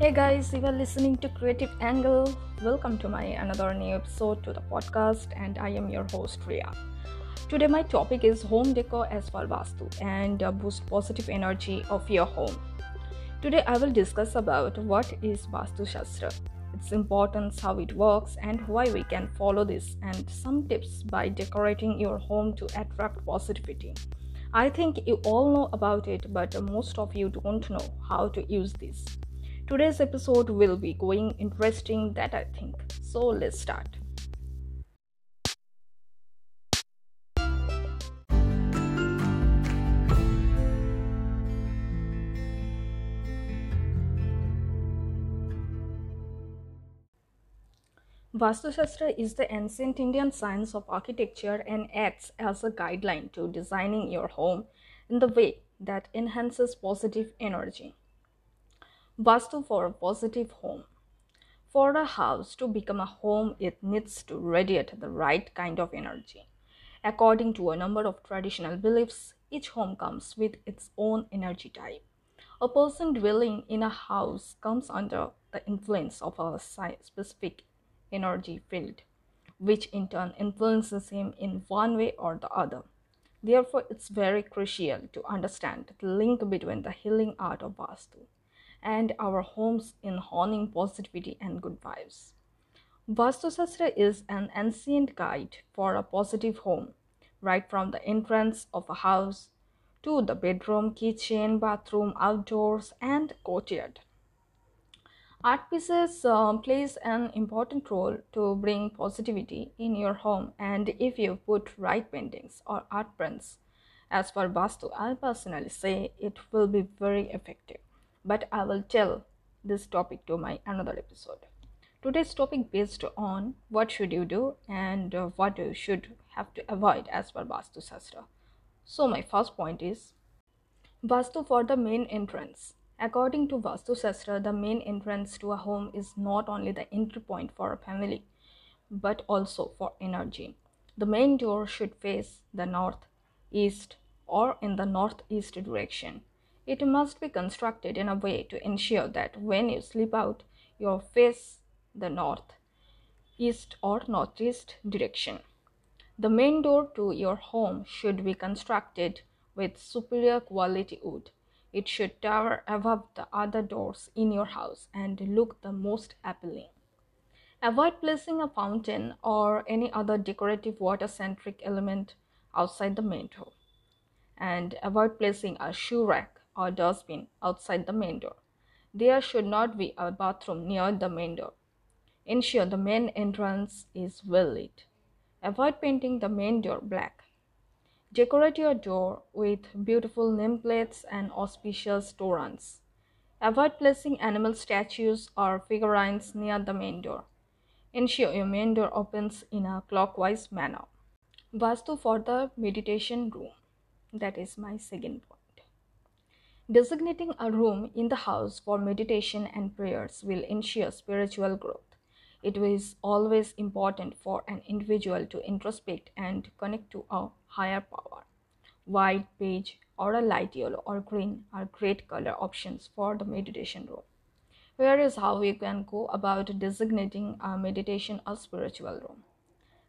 Hey guys, you are listening to Creative Angle. Welcome to my another new episode to the podcast, and I am your host Ria. Today, my topic is home decor as per Vastu and uh, boost positive energy of your home. Today, I will discuss about what is Vastu Shastra, its importance, how it works, and why we can follow this, and some tips by decorating your home to attract positivity. I think you all know about it, but most of you don't know how to use this. Today's episode will be going interesting that I think. So let's start. Vastu Shastra is the ancient Indian science of architecture and acts as a guideline to designing your home in the way that enhances positive energy. Vastu for a positive home. For a house to become a home, it needs to radiate the right kind of energy. According to a number of traditional beliefs, each home comes with its own energy type. A person dwelling in a house comes under the influence of a specific energy field, which in turn influences him in one way or the other. Therefore, it's very crucial to understand the link between the healing art of Vastu and our homes in honing positivity and good vibes. Vastu Shastra is an ancient guide for a positive home, right from the entrance of a house to the bedroom, kitchen, bathroom, outdoors, and courtyard. Art pieces uh, plays an important role to bring positivity in your home, and if you put right paintings or art prints, as for Vastu, I personally say it will be very effective but I will tell this topic to my another episode. Today's topic based on what should you do and uh, what you should have to avoid as per Vastu Shastra. So my first point is Vastu for the main entrance. According to Vastu Shastra, the main entrance to a home is not only the entry point for a family, but also for energy. The main door should face the north, east, or in the northeast direction. It must be constructed in a way to ensure that when you sleep out, you face the north, east, or northeast direction. The main door to your home should be constructed with superior quality wood. It should tower above the other doors in your house and look the most appealing. Avoid placing a fountain or any other decorative water centric element outside the main door. And avoid placing a shoe rack or dustbin outside the main door. There should not be a bathroom near the main door. Ensure the main entrance is well lit. Avoid painting the main door black. Decorate your door with beautiful nameplates and auspicious torans. Avoid placing animal statues or figurines near the main door. Ensure your main door opens in a clockwise manner. Vastu for the meditation room. That is my second point. Designating a room in the house for meditation and prayers will ensure spiritual growth. It is always important for an individual to introspect and connect to a higher power. White, beige, or a light yellow or green are great color options for the meditation room. Here is how we can go about designating a meditation or spiritual room.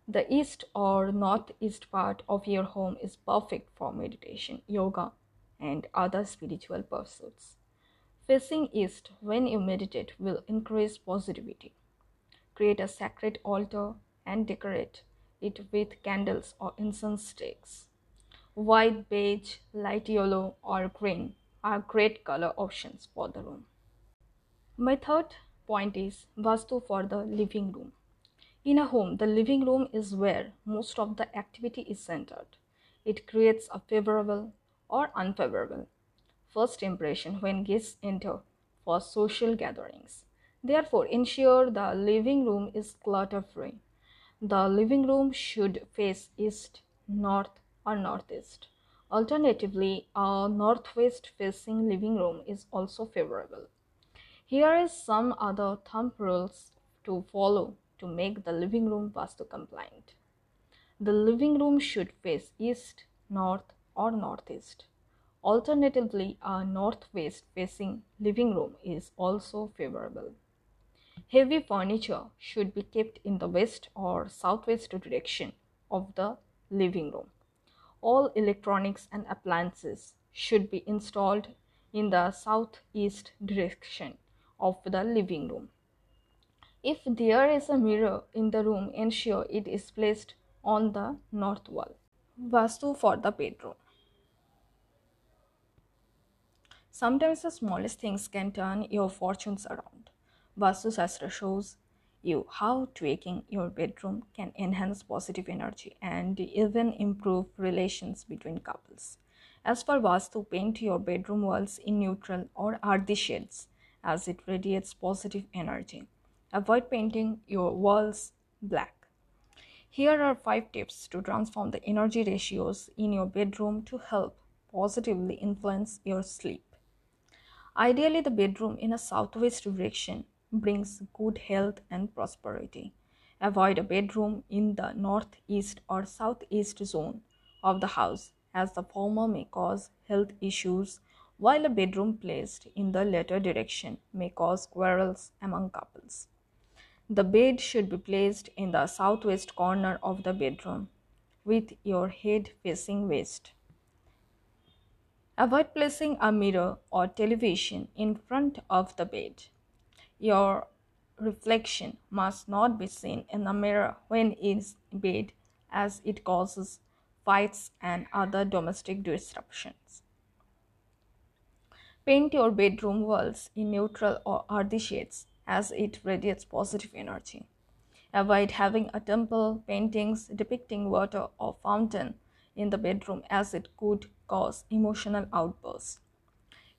The east or northeast part of your home is perfect for meditation, yoga, and other spiritual pursuits. Facing east when you meditate will increase positivity. Create a sacred altar and decorate it with candles or incense sticks. White, beige, light yellow, or green are great color options for the room. My third point is Vastu for the living room. In a home, the living room is where most of the activity is centered. It creates a favorable or unfavorable first impression when guests enter for social gatherings. Therefore, ensure the living room is clutter free. The living room should face east, north, or northeast. Alternatively, a northwest facing living room is also favorable. Here is some other thumb rules to follow to make the living room Vastu compliant. The living room should face east, north, or northeast. Alternatively, a northwest facing living room is also favorable. Heavy furniture should be kept in the west or southwest direction of the living room. All electronics and appliances should be installed in the southeast direction of the living room. If there is a mirror in the room, ensure it is placed on the north wall. Vastu for the bedroom. Sometimes the smallest things can turn your fortunes around. Vastu Shastra shows you how tweaking your bedroom can enhance positive energy and even improve relations between couples. As for Vastu, paint your bedroom walls in neutral or earthy shades as it radiates positive energy. Avoid painting your walls black. Here are 5 tips to transform the energy ratios in your bedroom to help positively influence your sleep. Ideally, the bedroom in a southwest direction brings good health and prosperity. Avoid a bedroom in the northeast or southeast zone of the house, as the former may cause health issues, while a bedroom placed in the latter direction may cause quarrels among couples. The bed should be placed in the southwest corner of the bedroom with your head facing west. Avoid placing a mirror or television in front of the bed. Your reflection must not be seen in the mirror when in bed as it causes fights and other domestic disruptions. Paint your bedroom walls in neutral or earthy shades as it radiates positive energy. Avoid having a temple paintings depicting water or fountain in the bedroom as it could cause emotional outbursts.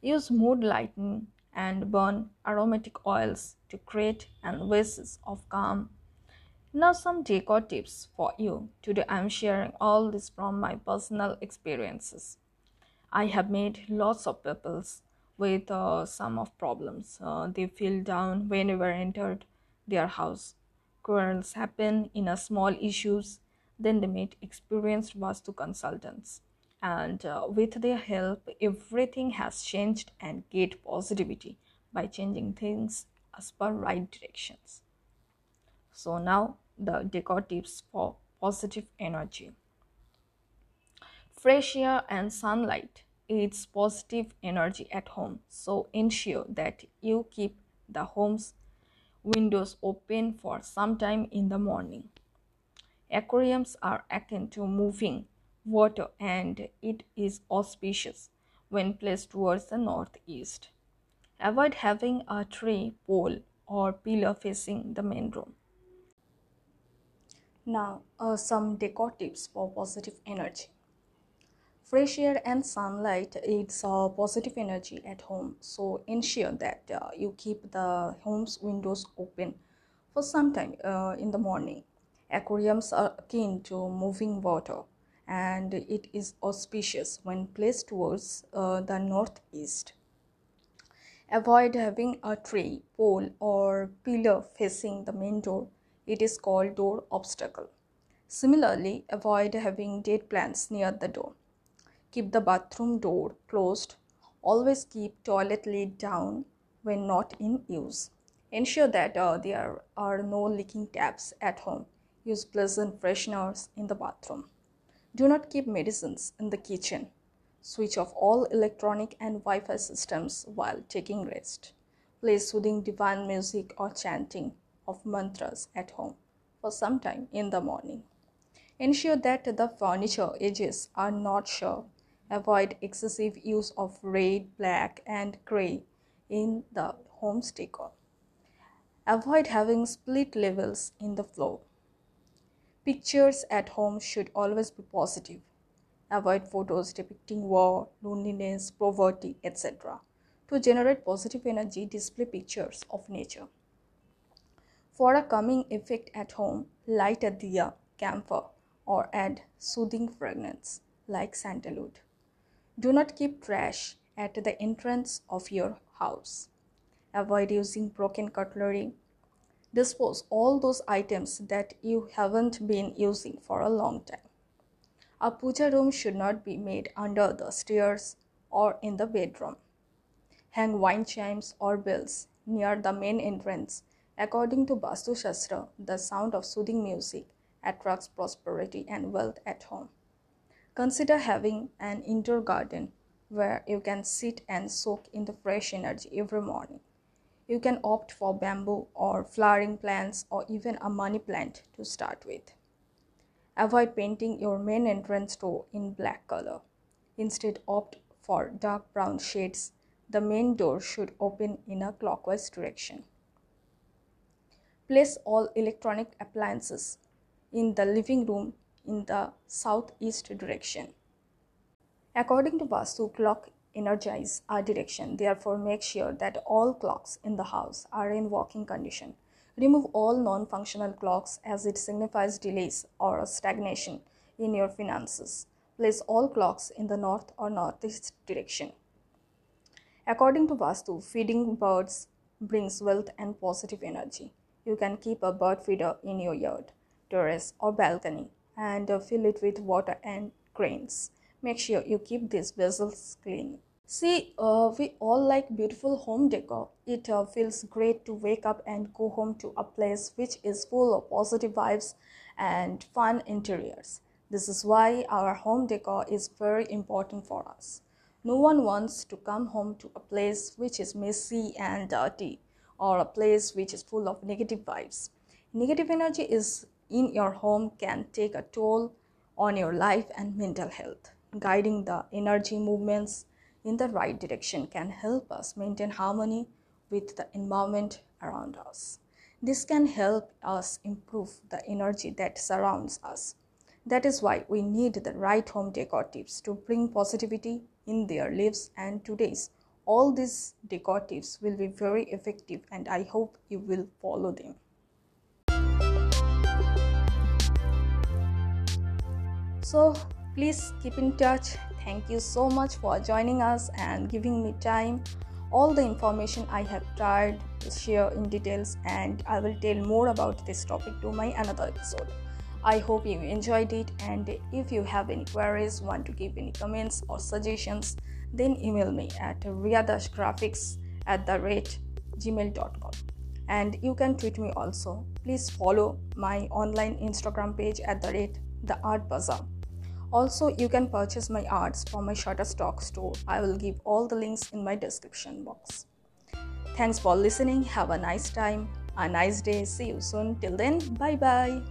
Use mood lighting and burn aromatic oils to create an oasis of calm. Now, some decor tips for you. Today, I am sharing all this from my personal experiences. I have made lots of peoples with uh, some of problems. Uh, they feel down whenever entered their house. Quarrels happen in a small issues. Then they meet experienced Vastu consultants and uh, with their help everything has changed and get positivity by changing things as per right directions so now the decor tips for positive energy fresh air and sunlight aids positive energy at home so ensure that you keep the home's windows open for some time in the morning aquariums are akin to moving water and it is auspicious when placed towards the northeast. Avoid having a tree, pole, or pillar facing the main room. Now, uh, some decor tips for positive energy. Fresh air and sunlight it's uh, positive energy at home, so ensure that uh, you keep the home's windows open for some time uh, in the morning. Aquariums are akin to moving water and it is auspicious when placed towards uh, the northeast. Avoid having a tree, pole, or pillar facing the main door. It is called door obstacle. Similarly, avoid having dead plants near the door. Keep the bathroom door closed. Always keep toilet lid down when not in use. Ensure that uh, there are no leaking taps at home. Use pleasant fresheners in the bathroom. Do not keep medicines in the kitchen. Switch off all electronic and Wi Fi systems while taking rest. Play soothing divine music or chanting of mantras at home for some time in the morning. Ensure that the furniture edges are not sharp. Avoid excessive use of red, black, and gray in the home decor. Avoid having split levels in the floor. Pictures at home should always be positive. Avoid photos depicting war, loneliness, poverty, etc. To generate positive energy, display pictures of nature. For a calming effect at home, light a diya, camphor, or add soothing fragrance like sandalwood. Do not keep trash at the entrance of your house. Avoid using broken cutlery, dispose all those items that you haven't been using for a long time. A puja room should not be made under the stairs or in the bedroom. Hang wine chimes or bells near the main entrance. According to Vastu Shastra, the sound of soothing music attracts prosperity and wealth at home. Consider having an indoor garden where you can sit and soak in the fresh energy every morning. You can opt for bamboo or flowering plants or even a money plant to start with. Avoid painting your main entrance door in black color. Instead, opt for dark brown shades. The main door should open in a clockwise direction. Place all electronic appliances in the living room in the southeast direction. According to Vastu, clock energize our direction. Therefore, make sure that all clocks in the house are in working condition. Remove all non-functional clocks as it signifies delays or stagnation in your finances. Place all clocks in the north or northeast direction. According to Vastu, feeding birds brings wealth and positive energy. You can keep a bird feeder in your yard, terrace, or balcony and uh, fill it with water and grains. Make sure you keep these vessels clean. See, uh, we all like beautiful home decor. It uh, feels great to wake up and go home to a place which is full of positive vibes and fun interiors. This is why our home decor is very important for us. No one wants to come home to a place which is messy and dirty or a place which is full of negative vibes. Negative energy is in your home can take a toll on your life and mental health. Guiding the energy movements in the right direction can help us maintain harmony with the environment around us. This can help us improve the energy that surrounds us. That is why we need the right home decor tips to bring positivity in their lives and today's. All these decor tips will be very effective and I hope you will follow them. So please keep in touch. Thank you so much for joining us and giving me time. All the information I have tried to share in details, and I will tell more about this topic to my another episode. I hope you enjoyed it, and if you have any queries, want to give any comments or suggestions, then email me at riyadashgraphics at the rate gmail.com and you can tweet me also please follow my online instagram page at the rate the art bazaar also, you can purchase my arts from my Shutterstock store. I will give all the links in my description box. Thanks for listening. Have a nice time, a nice day. See you soon. Till then, bye bye.